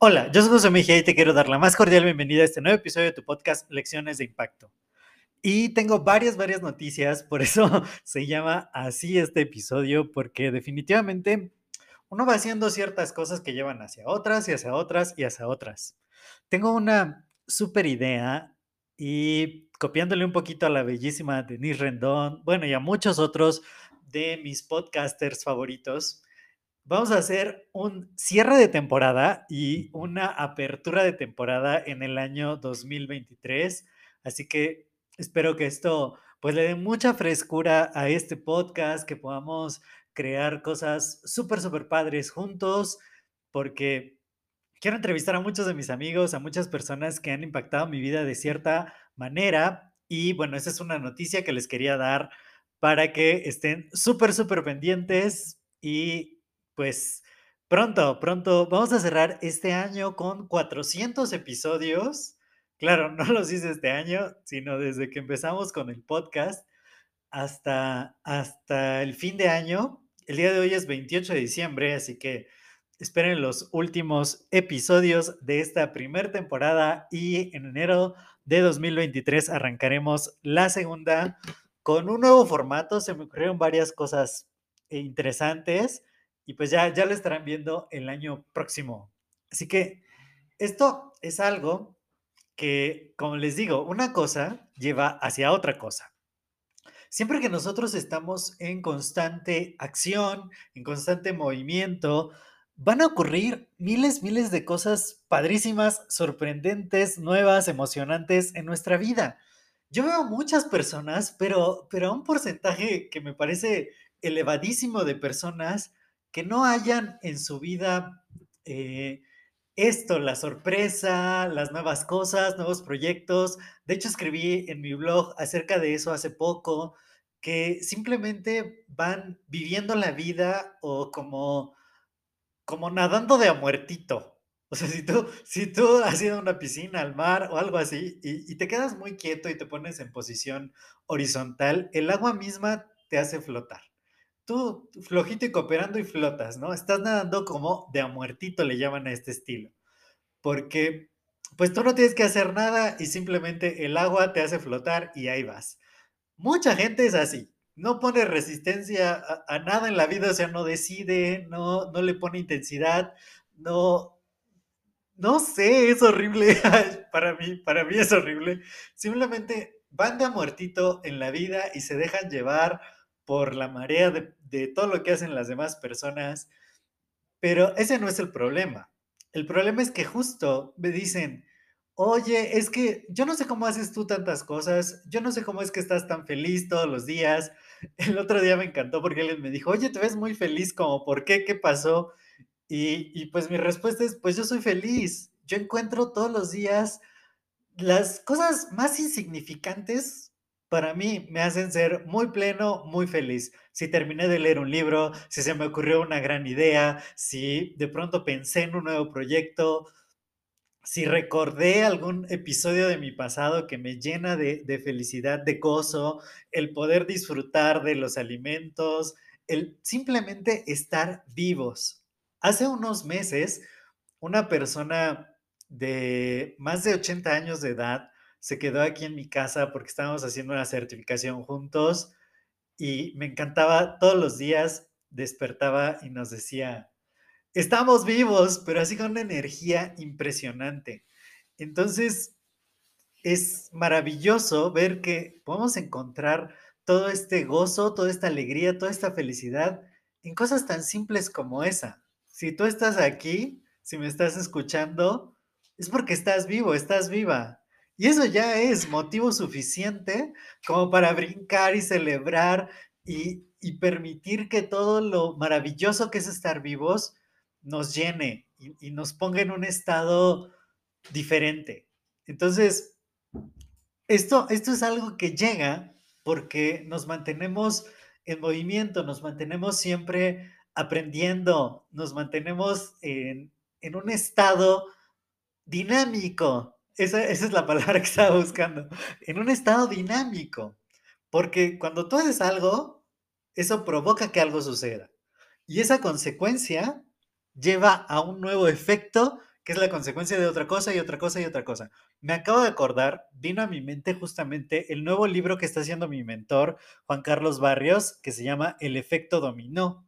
Hola, yo soy José Mejía y te quiero dar la más cordial bienvenida a este nuevo episodio de tu podcast Lecciones de Impacto. Y tengo varias, varias noticias, por eso se llama así este episodio, porque definitivamente uno va haciendo ciertas cosas que llevan hacia otras y hacia otras y hacia otras. Tengo una súper idea y copiándole un poquito a la bellísima Denise Rendón, bueno, y a muchos otros de mis podcasters favoritos, Vamos a hacer un cierre de temporada y una apertura de temporada en el año 2023. Así que espero que esto pues le dé mucha frescura a este podcast, que podamos crear cosas súper, súper padres juntos, porque quiero entrevistar a muchos de mis amigos, a muchas personas que han impactado mi vida de cierta manera. Y bueno, esa es una noticia que les quería dar para que estén súper, súper pendientes y pues pronto, pronto vamos a cerrar este año con 400 episodios. Claro, no los hice este año, sino desde que empezamos con el podcast hasta, hasta el fin de año. El día de hoy es 28 de diciembre, así que esperen los últimos episodios de esta primera temporada y en enero de 2023 arrancaremos la segunda con un nuevo formato. Se me ocurrieron varias cosas interesantes y pues ya, ya lo estarán viendo el año próximo. Así que esto es algo que, como les digo, una cosa lleva hacia otra cosa. Siempre que nosotros estamos en constante acción, en constante movimiento, van a ocurrir miles, miles de cosas padrísimas, sorprendentes, nuevas, emocionantes en nuestra vida. Yo veo muchas personas, pero, pero un porcentaje que me parece elevadísimo de personas que no hayan en su vida eh, esto, la sorpresa, las nuevas cosas, nuevos proyectos. De hecho, escribí en mi blog acerca de eso hace poco, que simplemente van viviendo la vida o como, como nadando de a muertito. O sea, si tú, si tú has ido a una piscina, al mar o algo así, y, te quedas muy quieto y te pones en posición horizontal, el agua misma te hace flotar tú flojito y cooperando y flotas, ¿no? Estás nadando como de a muertito le llaman a este estilo. Porque pues tú no tienes que hacer nada y simplemente el agua te hace flotar y ahí vas. Mucha gente es así, no pone resistencia a, nada en la vida, o sea, no decide, no, no le pone intensidad, no, no sé, es horrible, para mí, para mí es horrible. Simplemente van de a muertito en la vida y se dejan llevar por la marea de, todo lo que hacen las demás personas, pero ese no es el problema. El problema es que justo me dicen, oye, es que yo no sé cómo haces tú tantas cosas, yo no sé cómo es que estás tan feliz todos los días. El otro día me encantó porque él me dijo, oye, te ves muy feliz, como, ¿por qué? ¿Qué pasó? Y, pues mi respuesta es, pues yo soy feliz. Yo encuentro todos los días las cosas más insignificantes para mí me hacen ser muy pleno, muy feliz. Si terminé de leer un libro, si se me ocurrió una gran idea, si de pronto pensé en un nuevo proyecto, si recordé algún episodio de mi pasado que me llena de, felicidad, de gozo, el poder disfrutar de los alimentos, el simplemente estar vivos. Hace unos meses, una persona de más de 80 años de edad se quedó aquí en mi casa porque estábamos haciendo una certificación juntos y me encantaba todos los días despertaba y nos decía, estamos vivos, pero así con una energía impresionante. Entonces, es maravilloso ver que podemos encontrar todo este gozo, toda esta alegría, toda esta felicidad en cosas tan simples como esa. Si tú estás aquí, si me estás escuchando, es porque estás vivo, estás viva. Y eso ya es motivo suficiente como para brincar y celebrar y, permitir que todo lo maravilloso que es estar vivos nos llene y, nos ponga en un estado diferente. Entonces, esto, esto es algo que llega porque nos mantenemos en movimiento, nos mantenemos siempre aprendiendo, nos mantenemos en, un estado dinámico. Esa, esa, es la palabra que estaba buscando. En un estado dinámico. Porque cuando tú haces algo, eso provoca que algo suceda. Y esa consecuencia lleva a un nuevo efecto que es la consecuencia de otra cosa y otra cosa y otra cosa. Me acabo de acordar, vino a mi mente justamente el nuevo libro que está haciendo mi mentor, Juan Carlos Barrios, que se llama El efecto dominó,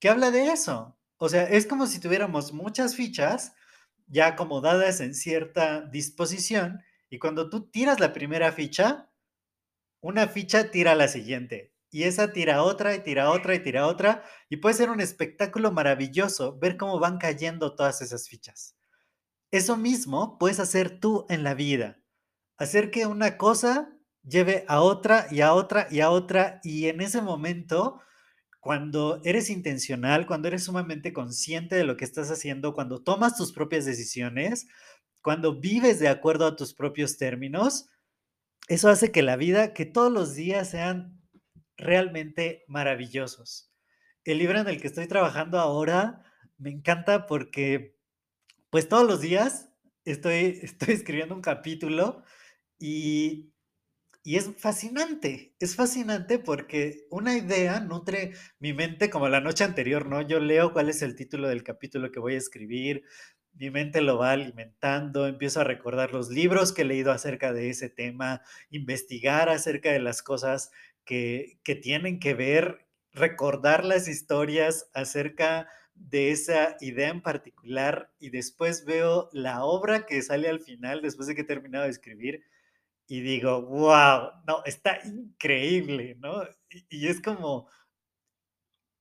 que habla de eso. O sea, es como si tuviéramos muchas fichas ya acomodadas en cierta disposición y cuando tú tiras la primera ficha, una ficha tira la siguiente y esa tira otra y tira otra y tira otra y puede ser un espectáculo maravilloso ver cómo van cayendo todas esas fichas. Eso mismo puedes hacer tú en la vida. Hacer que una cosa lleve a otra y a otra y a otra y en ese momento, cuando eres intencional, cuando eres sumamente consciente de lo que estás haciendo, cuando tomas tus propias decisiones, cuando vives de acuerdo a tus propios términos, eso hace que la vida, que todos los días sean realmente maravillosos. El libro en el que estoy trabajando ahora me encanta porque pues todos los días estoy, estoy escribiendo un capítulo y, y es fascinante, es fascinante porque una idea nutre mi mente como la noche anterior, ¿no? Yo leo cuál es el título del capítulo que voy a escribir, mi mente lo va alimentando, empiezo a recordar los libros que he leído acerca de ese tema, investigar acerca de las cosas que, que tienen que ver, recordar las historias acerca de esa idea en particular y después veo la obra que sale al final, después de que he terminado de escribir, y digo, wow, no, está increíble, ¿no? Y, es como,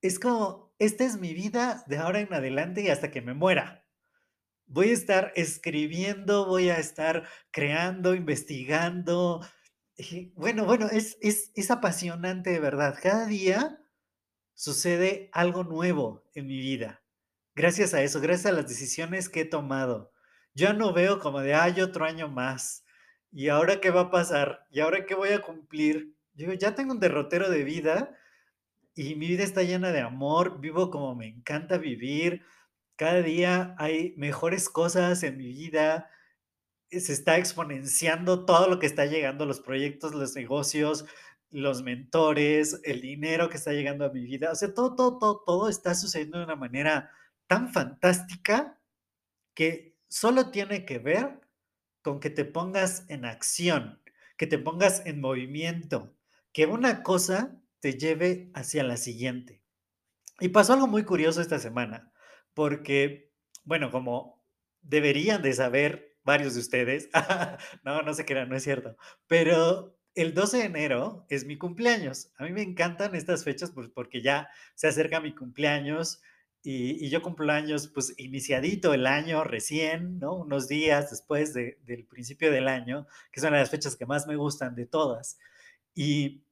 es como, esta es mi vida de ahora en adelante y hasta que me muera. Voy a estar escribiendo, voy a estar creando, investigando. bueno, bueno, es, es, es apasionante de verdad. Cada día sucede algo nuevo en mi vida. Gracias a eso, gracias a las decisiones que he tomado. Yo no veo como de, ay, otro año más. ¿Y ahora qué va a pasar? ¿Y ahora qué voy a cumplir? Digo, ya tengo un derrotero de vida y mi vida está llena de amor, vivo como me encanta vivir. Cada día hay mejores cosas en mi vida. Se está exponenciando todo lo que está llegando, los proyectos, los negocios, los mentores, el dinero que está llegando a mi vida. O sea, todo, todo, todo, todo está sucediendo de una manera tan fantástica que solo tiene que ver con que te pongas en acción, que te pongas en movimiento, que una cosa te lleve hacia la siguiente. Y pasó algo muy curioso esta semana, porque, bueno, como deberían de saber varios de ustedes, no, no se crean, no es cierto, pero el 12 de enero es mi cumpleaños. A mí me encantan estas fechas porque ya se acerca mi cumpleaños y, yo cumplo años pues iniciadito el año recién, ¿no? Unos días después del principio del año, que son las fechas que más me gustan de todas. Y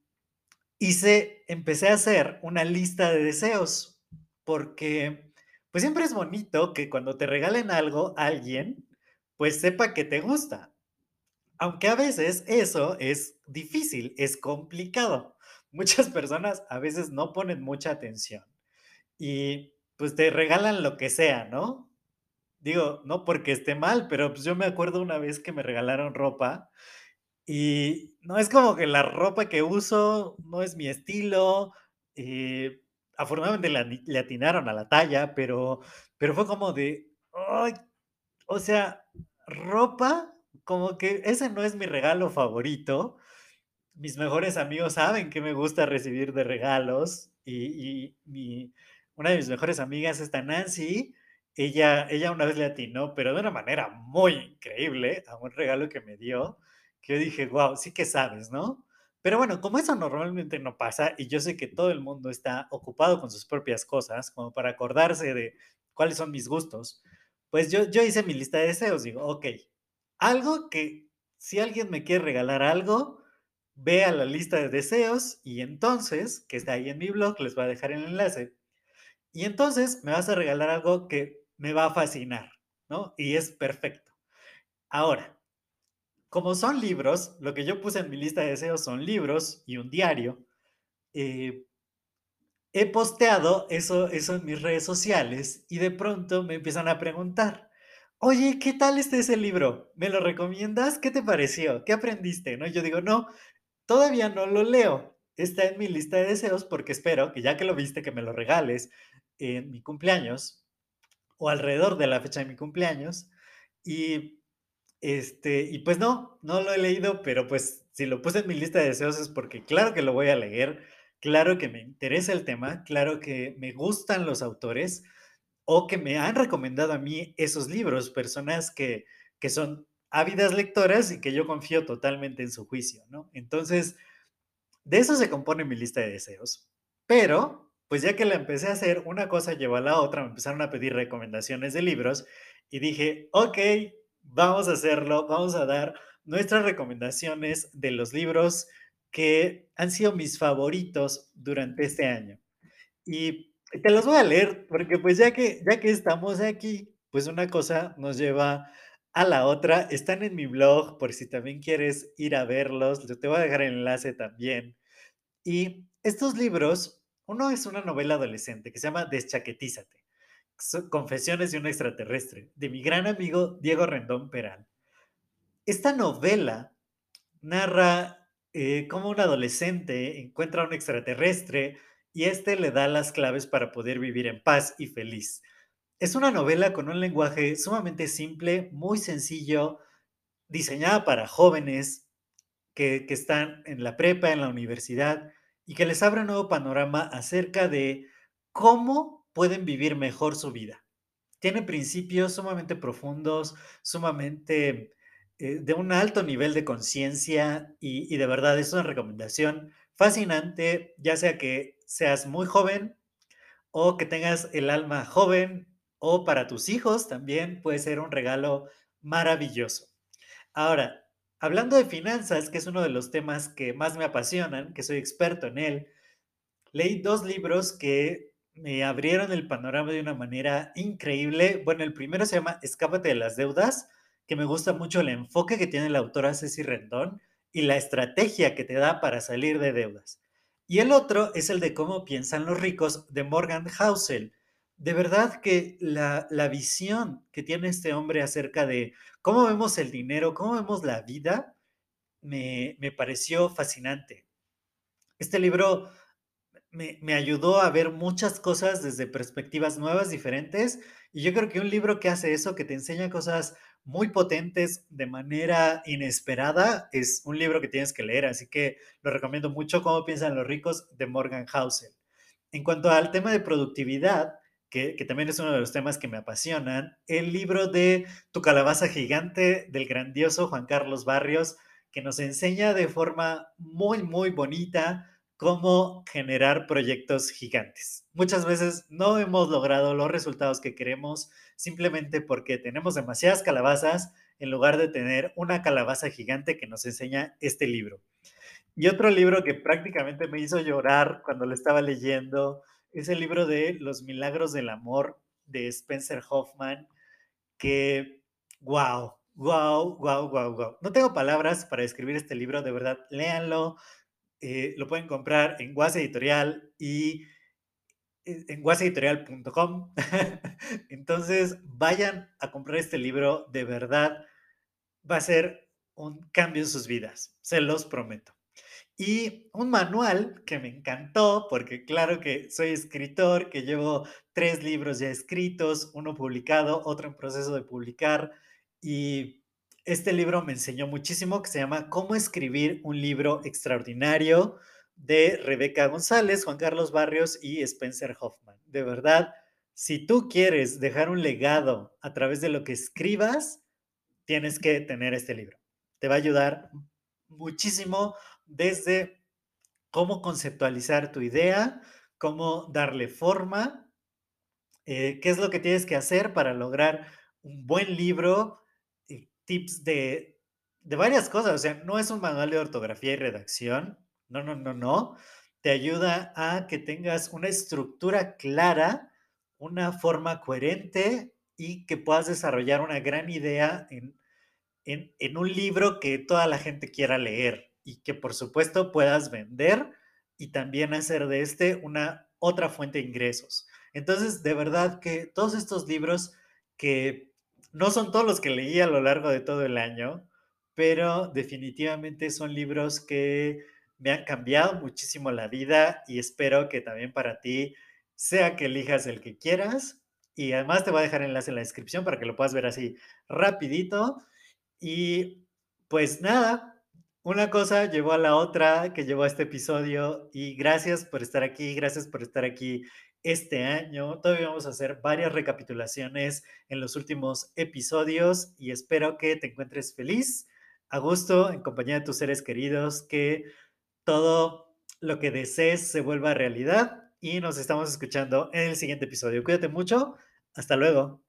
hice, empecé a hacer una lista de deseos porque pues siempre es bonito que cuando te regalen algo a alguien, pues sepa que te gusta. Aunque a veces eso es difícil, es complicado. Muchas personas a veces no ponen mucha atención y pues te regalan lo que sea, ¿no? Digo, no porque esté mal, pero pues yo me acuerdo una vez que me regalaron ropa y no es como que la ropa que uso no es mi estilo. Eh, afortunadamente le, atinaron a la talla, pero, pero fue como de, ay, o sea, ropa como que ese no es mi regalo favorito. Mis mejores amigos saben que me gusta recibir de regalos y, mi, una de mis mejores amigas, esta Nancy, ella, ella una vez le atinó, pero de una manera muy increíble, a un regalo que me dio, que yo dije, wow, sí que sabes, ¿no? Pero bueno, como eso normalmente no pasa y yo sé que todo el mundo está ocupado con sus propias cosas, como para acordarse de cuáles son mis gustos, pues yo, yo hice mi lista de deseos, digo, ok, algo que si alguien me quiere regalar algo, ve a la lista de deseos y entonces, que está ahí en mi blog, les voy a dejar el enlace, y entonces me vas a regalar algo que me va a fascinar, ¿no? Y es perfecto. Ahora, como son libros, lo que yo puse en mi lista de deseos son libros y un diario. Eh, he posteado eso, eso en mis redes sociales y de pronto me empiezan a preguntar, oye, ¿qué tal este ese libro? ¿Me lo recomiendas? ¿Qué te pareció? ¿Qué aprendiste? ¿No? Yo digo, no, todavía no lo leo. Está en mi lista de deseos porque espero que ya que lo viste, que me lo regales en mi cumpleaños o alrededor de la fecha de mi cumpleaños. Y, este, y pues no, no lo he leído, pero pues si lo puse en mi lista de deseos es porque claro que lo voy a leer, claro que me interesa el tema, claro que me gustan los autores o que me han recomendado a mí esos libros, personas que, que son ávidas lectoras y que yo confío totalmente en su juicio, ¿no? Entonces, de eso se compone mi lista de deseos. Pero, pues ya que la empecé a hacer, una cosa llevó a la otra, me empezaron a pedir recomendaciones de libros y dije, ok, vamos a hacerlo, vamos a dar nuestras recomendaciones de los libros que han sido mis favoritos durante este año. Y te los voy a leer porque pues ya que, ya que estamos aquí, pues una cosa nos lleva a la otra. Están en mi blog por si también quieres ir a verlos. Yo te voy a dejar el enlace también. Y estos libros, uno es una novela adolescente que se llama Deschaquetízate. Confesiones de un extraterrestre, de mi gran amigo Diego Rendón Peral. Esta novela narra eh, cómo un adolescente encuentra a un extraterrestre y este le da las claves para poder vivir en paz y feliz. Es una novela con un lenguaje sumamente simple, muy sencillo, diseñada para jóvenes que, que están en la prepa, en la universidad, y que les abre un nuevo panorama acerca de cómo pueden vivir mejor su vida. Tiene principios sumamente profundos, sumamente eh, de un alto nivel de conciencia y de verdad es una recomendación fascinante, ya sea que seas muy joven o que tengas el alma joven o para tus hijos también puede ser un regalo maravilloso. Ahora, hablando de finanzas, que es uno de los temas que más me apasionan, que soy experto en él, leí dos libros que me abrieron el panorama de una manera increíble. Bueno, el primero se llama Escápate de las deudas, que me gusta mucho el enfoque que tiene la autora Ceci Rendón y la estrategia que te da para salir de deudas. Y el otro es el de cómo piensan los ricos de Morgan Housel. De verdad que la, la visión que tiene este hombre acerca de cómo vemos el dinero, cómo vemos la vida, me, me pareció fascinante. Este libro me, me, ayudó a ver muchas cosas desde perspectivas nuevas, diferentes, y yo creo que un libro que hace eso, que te enseña cosas muy potentes de manera inesperada, es un libro que tienes que leer, así que lo recomiendo mucho, Cómo piensan los ricos, de Morgan Housel. En cuanto al tema de productividad, que, también es uno de los temas que me apasionan, el libro de Tu calabaza gigante del grandioso Juan Carlos Barrios, que nos enseña de forma muy, muy bonita cómo generar proyectos gigantes. Muchas veces no hemos logrado los resultados que queremos simplemente porque tenemos demasiadas calabazas en lugar de tener una calabaza gigante que nos enseña este libro. Y otro libro que prácticamente me hizo llorar cuando lo estaba leyendo es el libro de Los Milagros del Amor de Spencer Hoffman, que, wow, wow, wow, wow, wow. No tengo palabras para describir este libro, de verdad, léanlo. Eh, lo pueden comprar en Guas Editorial y eh, en guaseditorial.com. Entonces, vayan a comprar este libro, de verdad, va a ser un cambio en sus vidas, se los prometo. Y un manual que me encantó, porque claro que soy escritor, que llevo tres libros ya escritos, uno publicado, otro en proceso de publicar, y este libro me enseñó muchísimo, que se llama Cómo escribir un libro extraordinario de Rebeca González, Juan Carlos Barrios y Spencer Hoffman. De verdad, si tú quieres dejar un legado a través de lo que escribas, tienes que tener este libro. Te va a ayudar muchísimo desde cómo conceptualizar tu idea, cómo darle forma, eh, qué es lo que tienes que hacer para lograr un buen libro, tips de de varias cosas, o sea, no es un manual de ortografía y redacción, no, no, no, no. Te ayuda a que tengas una estructura clara, una forma coherente y que puedas desarrollar una gran idea en, en un libro que toda la gente quiera leer y que por supuesto puedas vender y también hacer de este una otra fuente de ingresos. Entonces, de verdad que todos estos libros que no son todos los que leí a lo largo de todo el año, pero definitivamente son libros que me han cambiado muchísimo la vida y espero que también para ti sea que elijas el que quieras. Y además te voy a dejar enlace en la descripción para que lo puedas ver así rapidito. Y pues nada, una cosa llevó a la otra que llevó a este episodio y gracias por estar aquí, gracias por estar aquí este año. Todavía vamos a hacer varias recapitulaciones en los últimos episodios y espero que te encuentres feliz, a gusto, en compañía de tus seres queridos, que todo lo que desees se vuelva realidad y nos estamos escuchando en el siguiente episodio. Cuídate mucho. Hasta luego.